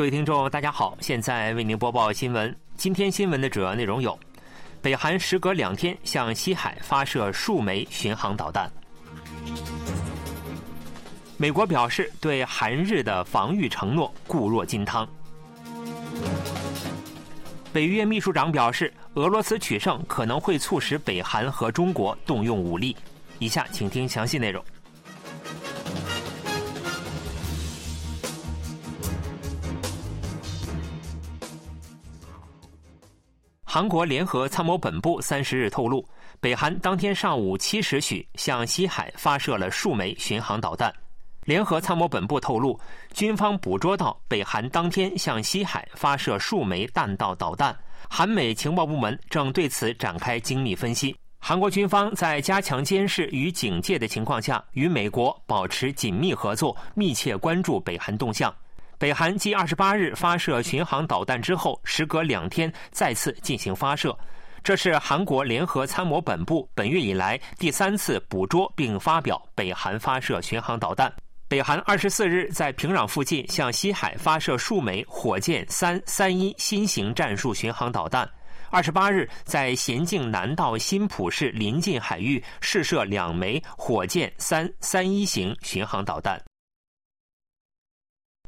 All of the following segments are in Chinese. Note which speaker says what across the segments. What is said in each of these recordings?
Speaker 1: 各位听众，大家好，现在为您播报新闻。今天新闻的主要内容有：北韩时隔两天向西海发射数枚巡航导弹；美国表示对韩日的防御承诺固若金汤；北约秘书长表示，俄罗斯取胜可能会促使北韩和中国动用武力。以下请听详细内容。韩国联合参谋本部三十日透露，北韩当天上午七时许向西海发射了数枚巡航导弹。联合参谋本部透露，军方捕捉到北韩当天向西海发射数枚弹道导弹。韩美情报部门正对此展开精密分析。韩国军方在加强监视与警戒的情况下，与美国保持紧密合作，密切关注北韩动向。北韩继二十八日发射巡航导弹之后，时隔两天再次进行发射，这是韩国联合参谋本部本月以来第三次捕捉并发表北韩发射巡航导弹。北韩二十四日在平壤附近向西海发射数枚火箭三三一新型战术巡航导弹，二十八日在咸镜南道新浦市临近海域试射两枚火箭三三一型巡航导弹。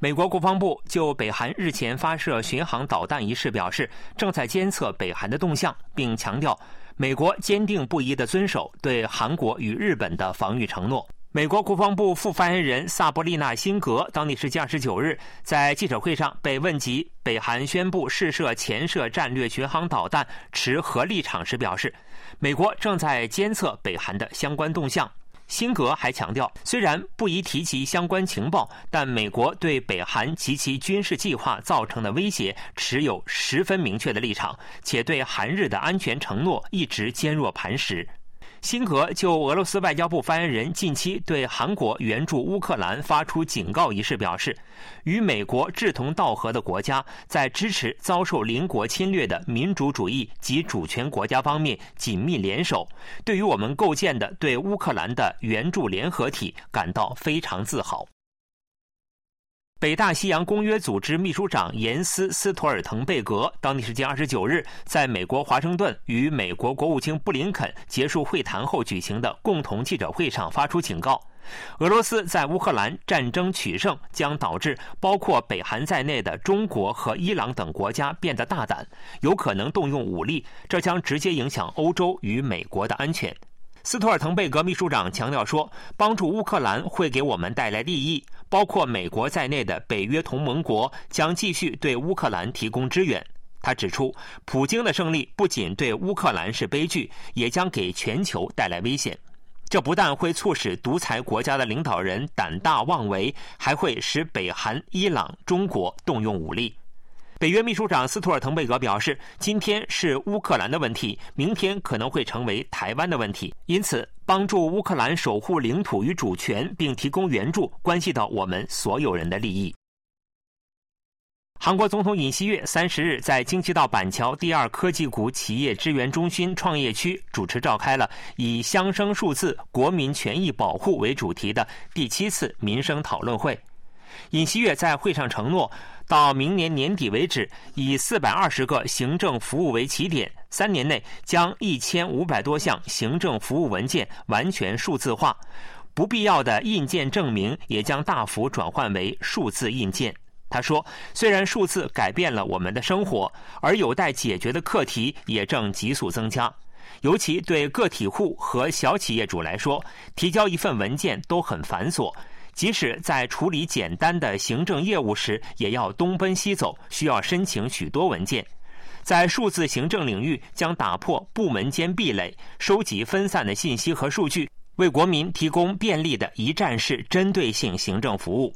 Speaker 1: 美国国防部就北韩日前发射巡航导弹一事表示，正在监测北韩的动向，并强调美国坚定不移地遵守对韩国与日本的防御承诺。美国国防部副发言人萨波利娜·辛格当地时间二十九日在记者会上被问及北韩宣布试射前射战略巡航导弹持何立场时表示，美国正在监测北韩的相关动向。辛格还强调，虽然不宜提及相关情报，但美国对北韩及其军事计划造成的威胁持有十分明确的立场，且对韩日的安全承诺一直坚若磐石。辛格就俄罗斯外交部发言人近期对韩国援助乌克兰发出警告一事表示，与美国志同道合的国家在支持遭受邻国侵略的民主主义及主权国家方面紧密联手，对于我们构建的对乌克兰的援助联合体感到非常自豪。北大西洋公约组织秘书长严斯·斯托尔滕贝格当地时间二十九日在美国华盛顿与美国国务卿布林肯结束会谈后举行的共同记者会上发出警告：俄罗斯在乌克兰战争取胜将导致包括北韩在内的中国和伊朗等国家变得大胆，有可能动用武力，这将直接影响欧洲与美国的安全。斯托尔滕贝格秘书长强调说：“帮助乌克兰会给我们带来利益，包括美国在内的北约同盟国将继续对乌克兰提供支援。”他指出，普京的胜利不仅对乌克兰是悲剧，也将给全球带来危险。这不但会促使独裁国家的领导人胆大妄为，还会使北韩、伊朗、中国动用武力。北约秘书长斯托尔滕贝格表示：“今天是乌克兰的问题，明天可能会成为台湾的问题。因此，帮助乌克兰守护领土与主权，并提供援助，关系到我们所有人的利益。”韩国总统尹锡悦三十日在京畿道板桥第二科技股企业支援中心创业区主持召开了以“乡生数字，国民权益保护”为主题的第七次民生讨论会。尹锡悦在会上承诺。到明年年底为止，以四百二十个行政服务为起点，三年内将一千五百多项行政服务文件完全数字化，不必要的印件证明也将大幅转换为数字印件。他说：“虽然数字改变了我们的生活，而有待解决的课题也正急速增加，尤其对个体户和小企业主来说，提交一份文件都很繁琐。”即使在处理简单的行政业务时，也要东奔西走，需要申请许多文件。在数字行政领域，将打破部门间壁垒，收集分散的信息和数据，为国民提供便利的一站式针对性行政服务。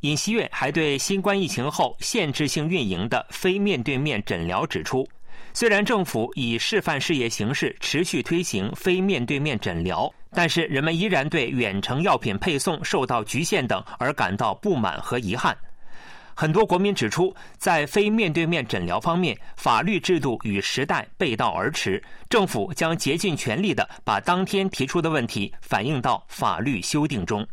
Speaker 1: 尹锡悦还对新冠疫情后限制性运营的非面对面诊疗指出。虽然政府以示范事业形式持续推行非面对面诊疗，但是人们依然对远程药品配送受到局限等而感到不满和遗憾。很多国民指出，在非面对面诊疗方面，法律制度与时代背道而驰，政府将竭尽全力的把当天提出的问题反映到法律修订中。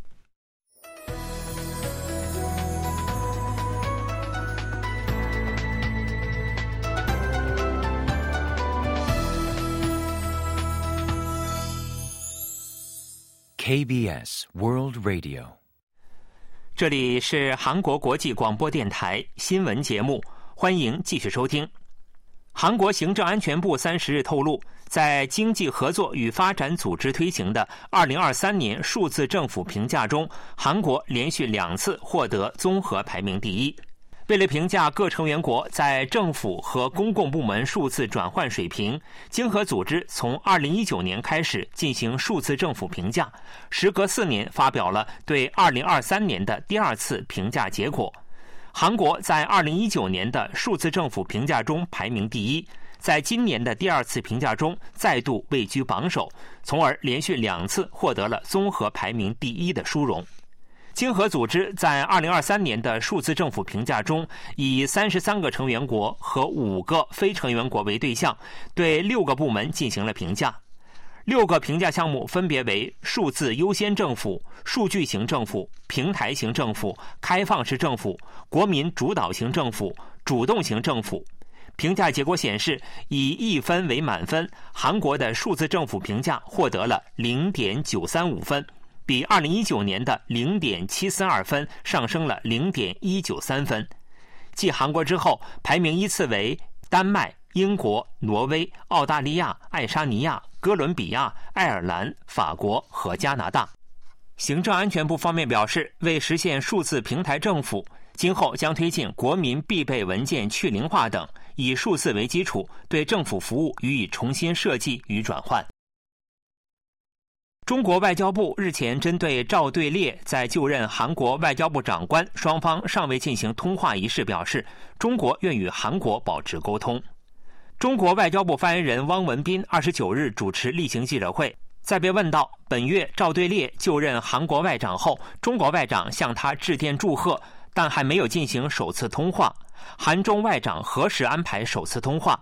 Speaker 2: KBS World Radio，
Speaker 1: 这里是韩国国际广播电台新闻节目，欢迎继续收听。韩国行政安全部三十日透露，在经济合作与发展组织推行的二零二三年数字政府评价中，韩国连续两次获得综合排名第一。为了评价各成员国在政府和公共部门数字转换水平，经合组织从2019年开始进行数字政府评价，时隔四年发表了对2023年的第二次评价结果。韩国在2019年的数字政府评价中排名第一，在今年的第二次评价中再度位居榜首，从而连续两次获得了综合排名第一的殊荣。经合组织在2023年的数字政府评价中，以33个成员国和五个非成员国为对象，对六个部门进行了评价。六个评价项目分别为数字优先政府、数据型政府、平台型政府、开放式政府、国民主导型政府、主动型政府。评价结果显示，以一分为满分，韩国的数字政府评价获得了0.935分。比二零一九年的零点七四二分上升了零点一九三分，继韩国之后，排名依次为丹麦、英国、挪威、澳大利亚、爱沙尼亚、哥伦比亚、爱尔兰、法国和加拿大。行政安全部方面表示，为实现数字平台政府，今后将推进国民必备文件去零化等，以数字为基础，对政府服务予以重新设计与转换。中国外交部日前针对赵对列在就任韩国外交部长官，双方尚未进行通话一事表示，中国愿与韩国保持沟通。中国外交部发言人汪文斌二十九日主持例行记者会，在被问到本月赵对列就任韩国外长后，中国外长向他致电祝贺，但还没有进行首次通话，韩中外长何时安排首次通话？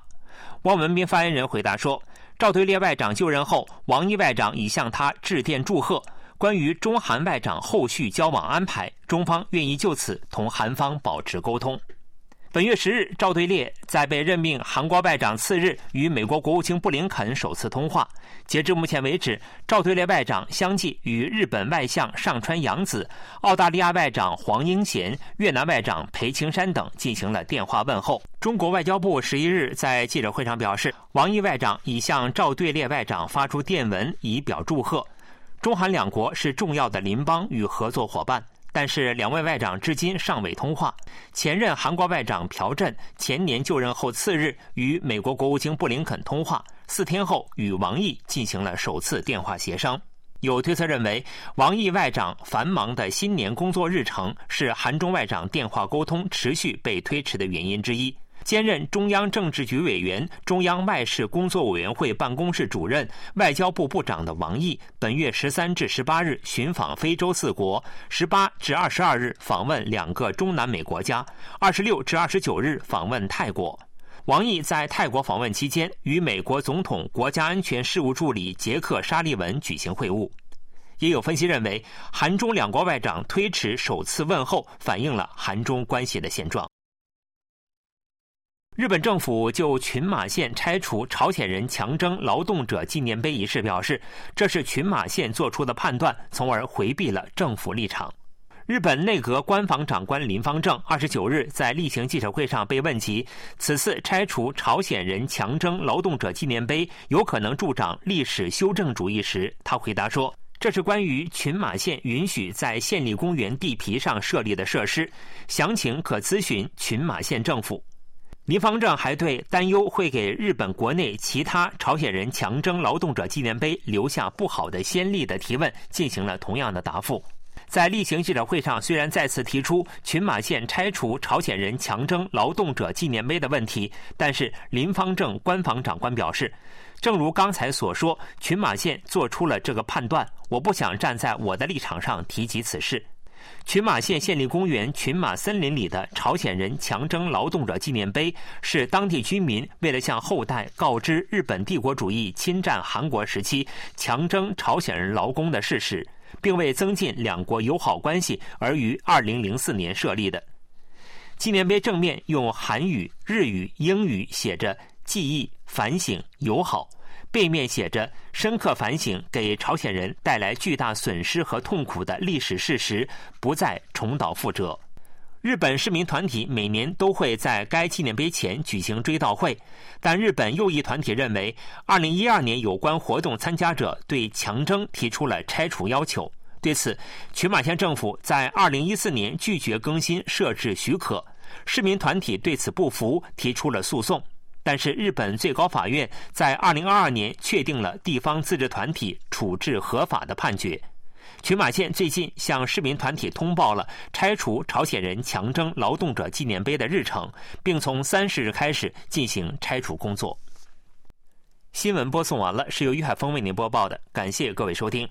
Speaker 1: 汪文斌发言人回答说。赵队列外长就任后，王毅外长已向他致电祝贺。关于中韩外长后续交往安排，中方愿意就此同韩方保持沟通。本月十日，赵对列在被任命韩国外长次日，与美国国务卿布林肯首次通话。截至目前为止，赵对列外长相继与日本外相上川洋子、澳大利亚外长黄英贤、越南外长裴青山等进行了电话问候。中国外交部十一日在记者会上表示，王毅外长已向赵对列外长发出电文，以表祝贺。中韩两国是重要的邻邦与合作伙伴。但是两位外长至今尚未通话。前任韩国外长朴振前年就任后次日与美国国务卿布林肯通话，四天后与王毅进行了首次电话协商。有推测认为，王毅外长繁忙的新年工作日程是韩中外长电话沟通持续被推迟的原因之一。兼任中央政治局委员、中央外事工作委员会办公室主任、外交部部长的王毅，本月十三至十八日寻访非洲四国，十八至二十二日访问两个中南美国家，二十六至二十九日访问泰国。王毅在泰国访问期间，与美国总统国家安全事务助理杰克·沙利文举行会晤。也有分析认为，韩中两国外长推迟首次问候，反映了韩中关系的现状。日本政府就群马县拆除朝鲜人强征劳动者纪念碑一事表示，这是群马县做出的判断，从而回避了政府立场。日本内阁官房长官林方正二十九日在例行记者会上被问及此次拆除朝鲜人强征劳动者纪念碑有可能助长历史修正主义时，他回答说：“这是关于群马县允许在县立公园地皮上设立的设施，详情可咨询群马县政府。”林方正还对担忧会给日本国内其他朝鲜人强征劳动者纪念碑留下不好的先例的提问进行了同样的答复。在例行记者会上，虽然再次提出群马县拆除朝鲜人强征劳动者纪念碑的问题，但是林方正官房长官表示，正如刚才所说，群马县做出了这个判断，我不想站在我的立场上提及此事。群马县县立公园群马森林里的朝鲜人强征劳动者纪念碑，是当地居民为了向后代告知日本帝国主义侵占韩国时期强征朝鲜人劳工的事实，并为增进两国友好关系而于2004年设立的。纪念碑正面用韩语、日语、英语写着“记忆、反省、友好”，背面写着“深刻反省给朝鲜人带来巨大损失和痛苦的历史事实，不再重蹈覆辙”。日本市民团体每年都会在该纪念碑前举行追悼会，但日本右翼团体认为，2012年有关活动参加者对强征提出了拆除要求。对此，群马县政府在2014年拒绝更新设置许可，市民团体对此不服，提出了诉讼。但是，日本最高法院在2022年确定了地方自治团体处置合法的判决。群马县最近向市民团体通报了拆除朝鲜人强征劳动者纪念碑的日程，并从三十日开始进行拆除工作。新闻播送完了，是由于海峰为您播报的，感谢各位收听。